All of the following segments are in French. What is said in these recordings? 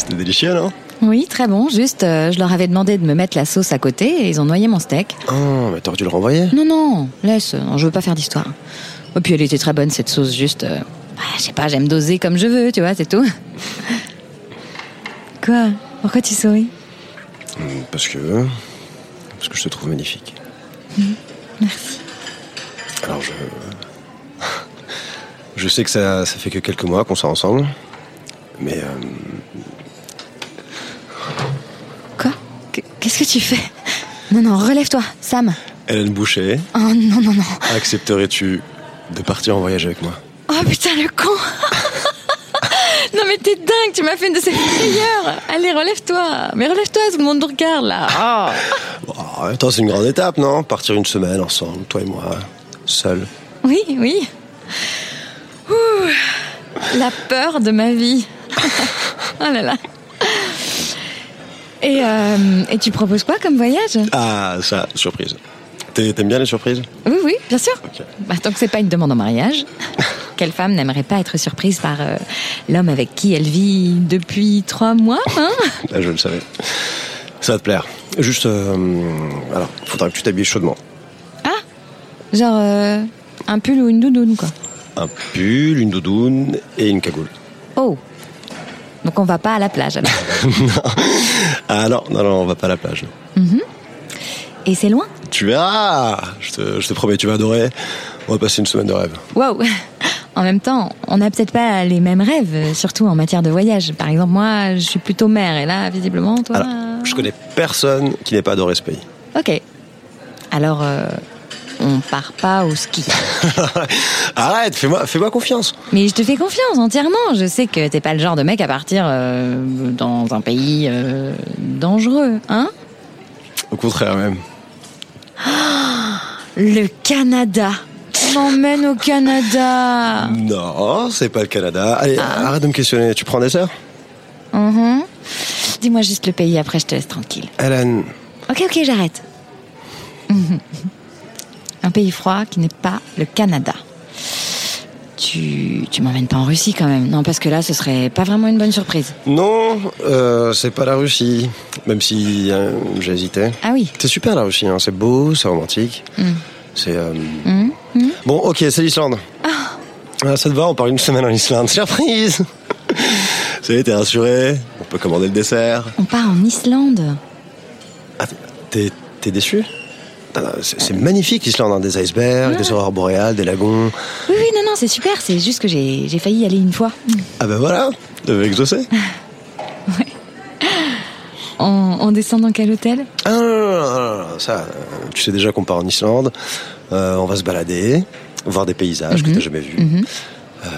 C'était délicieux, non? Oui, très bon. Juste, euh, je leur avais demandé de me mettre la sauce à côté et ils ont noyé mon steak. Oh, mais t'aurais dû le renvoyer? Non, non, laisse. Non, je veux pas faire d'histoire. Et puis elle était très bonne cette sauce. Juste, euh, bah, je sais pas, j'aime doser comme je veux, tu vois, c'est tout. Quoi? Pourquoi tu souris? Parce que. Parce que je te trouve magnifique. Merci. Alors je. Je sais que ça, ça fait que quelques mois qu'on sort ensemble. Mais. euh, Quoi Qu- Qu'est-ce que tu fais Non, non, relève-toi, Sam. Hélène Boucher, Oh non, non, non. accepterais-tu de partir en voyage avec moi? Oh putain, le con Non mais t'es dingue, tu m'as fait une de ces frayeurs Allez, relève-toi Mais relève-toi, tout le monde nous regarde là Bon, En même temps, c'est une grande étape, non? Partir une semaine ensemble, toi et moi, seuls. Oui, oui. Ouh, la peur de ma vie. oh là là. Et, euh, et tu proposes quoi comme voyage? Ah, ça, surprise. T'aimes bien les surprises? Oui, oui, bien sûr. Bah, tant que c'est pas une demande en mariage. Quelle femme n'aimerait pas être surprise par euh, l'homme avec qui elle vit depuis trois mois hein? Ah, Je le savais. Ça va te plaire. Juste, euh, alors, faudra que tu t'habilles chaudement. Genre euh, un pull ou une doudoune, quoi. Un pull, une doudoune et une cagoule. Oh Donc on va pas à la plage alors. Ah non, non, non, on va pas à la plage. Et c'est loin Tu verras je te, je te promets, tu vas adorer. On va passer une semaine de rêve. Waouh En même temps, on n'a peut-être pas les mêmes rêves, surtout en matière de voyage. Par exemple, moi, je suis plutôt mère, et là, visiblement, toi... Alors, je connais personne qui n'ait pas adoré ce pays. Ok. Alors, euh, on part pas au ski. Arrête, fais-moi fais confiance. Mais je te fais confiance entièrement. Je sais que t'es pas le genre de mec à partir euh, dans un pays euh, dangereux, hein? Au contraire même. Le Canada. Tu m'emmènes au Canada. Non, c'est pas le Canada. Allez, arrête de me questionner. Tu prends un dessert Mhm. Dis-moi juste le pays, après je te laisse tranquille. Hélène, Ok, ok, j'arrête. Un pays froid qui n'est pas le Canada. Tu, tu m'emmènes pas en Russie quand même, non Parce que là, ce serait pas vraiment une bonne surprise. non, euh, c'est pas la Russie. Même si euh, j'hésitais. Ah oui. C'est super la Russie, hein. c'est beau, c'est romantique. C'est. euh, Mhm. Mhm. Bon, ok, c'est l'Islande. Ah, ça te va, on part une semaine en Islande. Surprise Ça y t'es rassuré On peut commander le dessert. On part en Islande. Ah, t'es, déçu? Ah, c'est, c'est magnifique l'Islande, hein. des icebergs, des aurores boréales, des lagons. Oui, oui, non, non, c'est super. C'est juste que j'ai failli y aller une fois. Ah ben voilà, devais exaucer. En, en descendant dans quel hôtel? Ah non, non, non, ça, euh, tu sais déjà qu'on part en Islande, euh, on va se balader, voir des paysages que t'as jamais vus. Euh,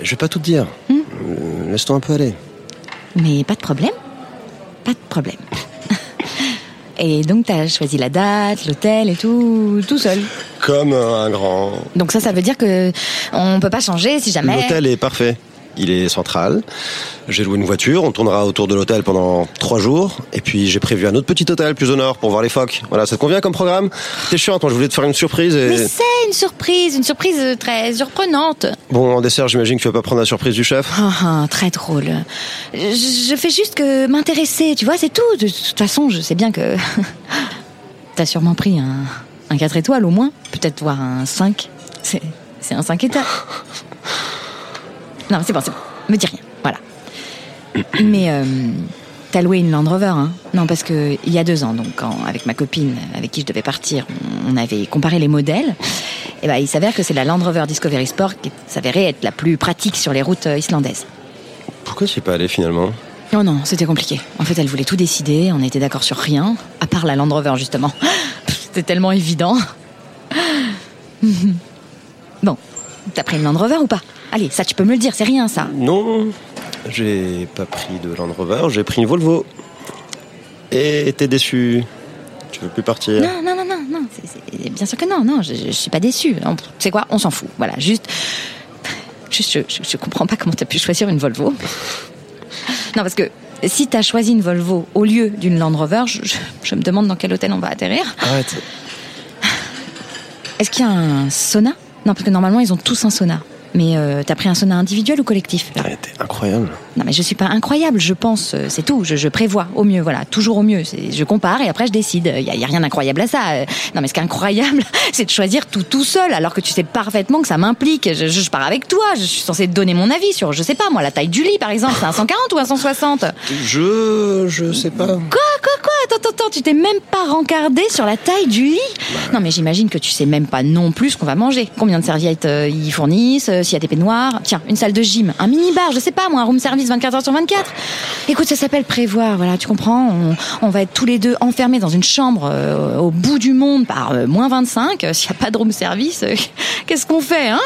je vais pas tout te dire. Euh, Laisse-toi un peu aller. Mais pas de problème. Pas de problème. Et donc, t'as choisi la date, l'hôtel et tout, tout seul. Comme un grand. Donc ça, ça veut dire que on peut pas changer si jamais. L'hôtel est parfait. Il est central. J'ai loué une voiture. On tournera autour de l'hôtel pendant trois jours. Et puis j'ai prévu un autre petit hôtel plus au nord pour voir les phoques. Voilà, ça te convient comme programme? T'es chiant, moi je voulais te faire une surprise et. Mais c'est une surprise, une surprise très surprenante. Bon, en dessert, j'imagine que tu vas pas prendre la surprise du chef. Ah, ah, très drôle. Je, fais juste que m'intéresser, tu vois, c'est tout. De toute façon, je sais bien que t'as sûrement pris un, un 4 étoiles au moins, peut-être voir un 5. C'est c'est un 5 étoiles. Non, c'est bon, c'est bon. Me dis rien, voilà. Mais euh, t'as loué une Land Rover, hein Non, parce que il y a deux ans, donc quand, avec ma copine avec qui je devais partir, on avait comparé les modèles. Et ben, il s'avère que c'est la Land Rover Discovery Sport qui s'avérait être la plus pratique sur les routes euh, islandaises. Pourquoi tu es pas allé finalement? Non, non, c'était compliqué. En fait, elle voulait tout décider, on était d'accord sur rien, à part la Land Rover, justement. C'était tellement évident. Bon, t'as pris une Land Rover ou pas Allez, ça tu peux me le dire, c'est rien ça. Non, j'ai pas pris de Land Rover, j'ai pris une Volvo. Et t'es déçu Tu veux plus partir Non, non, non, non, non. c'est- c'est- bien sûr que non, non, je, je suis pas déçue. Non, Tu sais quoi, on s'en fout. Voilà, juste. Juste, je, je, je comprends pas comment t'as pu choisir une Volvo. Non, parce que si t'as choisi une Volvo au lieu d'une Land Rover, je, je- je me demande dans quel hôtel on va atterrir. Arrête. Est-ce qu'il y a un sauna? Non, parce que normalement, ils ont tous un sauna. Mais euh, t'as pris un sauna individuel ou collectif là Arrête, t'es incroyable. Non, mais je suis pas incroyable, je pense, euh, c'est tout. Je, je prévois au mieux, voilà, toujours au mieux. Je compare et après je décide. Il y, a- y a rien d'incroyable à ça. Euh, Non, mais ce qui est incroyable, c'est de choisir tout tout seul, alors que tu sais parfaitement que ça m'implique. Je, je- je pars avec toi, je suis censée te donner mon avis sur, je sais pas moi, la taille du lit par exemple, c'est un 140 ou un 160 Quoi, Je. Je sais pas. quoi? Attends, attends, attends, tu t'es même pas rencardé sur la taille du lit Non, mais j'imagine que tu sais même pas non plus ce qu'on va manger. Combien de serviettes euh, ils fournissent, euh, s'il y a des peignoirs. Tiens, une salle de gym, un mini-bar, je sais pas moi, un room service 24 heures sur 24. Écoute, ça s'appelle prévoir, voilà, tu comprends on, on va être tous les deux enfermés dans une chambre euh, au bout du monde par moins 25. Euh, S'il y a pas de room service, qu'est-ce qu'on fait, hein?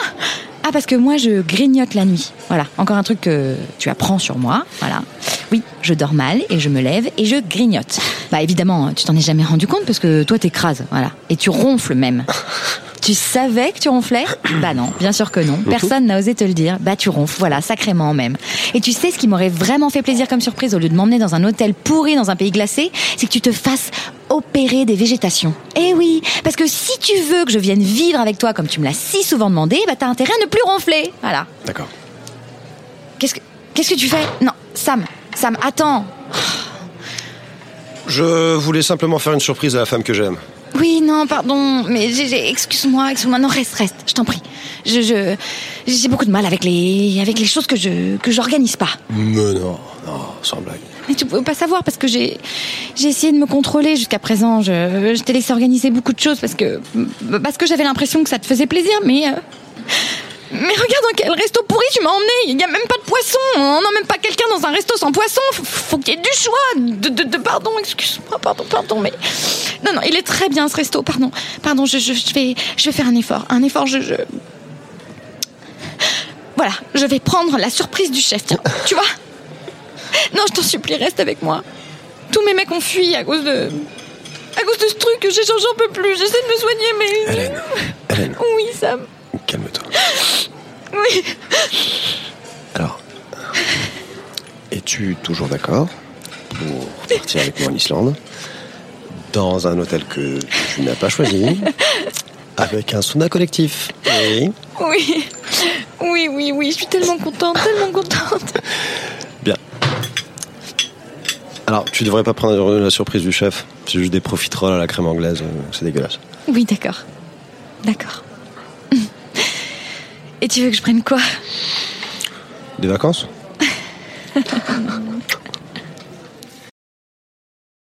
Ah parce que moi je grignote la nuit. Voilà, encore un truc que tu apprends sur moi. Voilà. Oui, je dors mal et je me lève et je grignote. Bah évidemment, tu t'en es jamais rendu compte parce que toi t'écrases, voilà. Et tu ronfles même. Tu savais que tu ronflais? Bah non, bien sûr que non. Personne n'a osé te le dire. Bah tu ronfles, voilà, sacrément même. Et tu sais ce qui m'aurait vraiment fait plaisir comme surprise au lieu de m'emmener dans un hôtel pourri dans un pays glacé, c'est que tu te fasses opérer des végétations. Eh oui, parce que si tu veux que je vienne vivre avec toi comme tu me l'as si souvent demandé, bah t'as intérêt à ne plus ronfler. Voilà. D'accord. Qu'est-ce que qu'est-ce que tu fais? Non, Sam, Sam, attends. Je voulais simplement faire une surprise à la femme que j'aime. Oui, non, pardon, mais excuse-moi, excuse-moi, non, reste, reste, je t'en prie. Je, je, j'ai beaucoup de mal avec les, avec les choses que je, que j'organise pas. Mais non, non, sans blague. Mais tu pouvais pas savoir parce que j'ai, j'ai essayé de me contrôler jusqu'à présent. Je, je t'ai laissé organiser beaucoup de choses parce que, parce que j'avais l'impression que ça te faisait plaisir, mais. euh, mais regarde dans quel resto pourri tu m'as emmené. Il y a même pas de poisson. On n'emmène pas quelqu'un dans un resto sans poisson. Faut, faut qu'il y ait du choix. De, de, de- pardon, excuse-moi, pardon, pardon, mais non, non, il est très bien ce resto. Pardon, pardon. Je, je, je vais, je vais faire un effort, un effort. Je, je... Voilà, je vais prendre la surprise du chef. Tiens, tu vois. Non, je t'en supplie, reste avec moi. Tous mes mecs ont fui à cause de. À cause de ce truc j'en j'en peux plus. J'essaie de me soigner, mais. Hélène, Hélène, Oui, Sam. Oui. Alors, es-tu toujours d'accord pour partir avec moi en Islande dans un hôtel que tu n'as pas choisi avec un sauna collectif? Oui. Oui. Oui, oui, oui. Je suis tellement contente, tellement contente. Bien. Alors, tu devrais pas prendre la surprise du chef. C'est juste des profiteroles à la crème anglaise. euh, C'est dégueulasse. Oui, d'accord. D'accord. Et tu veux que je prenne quoi? Des vacances?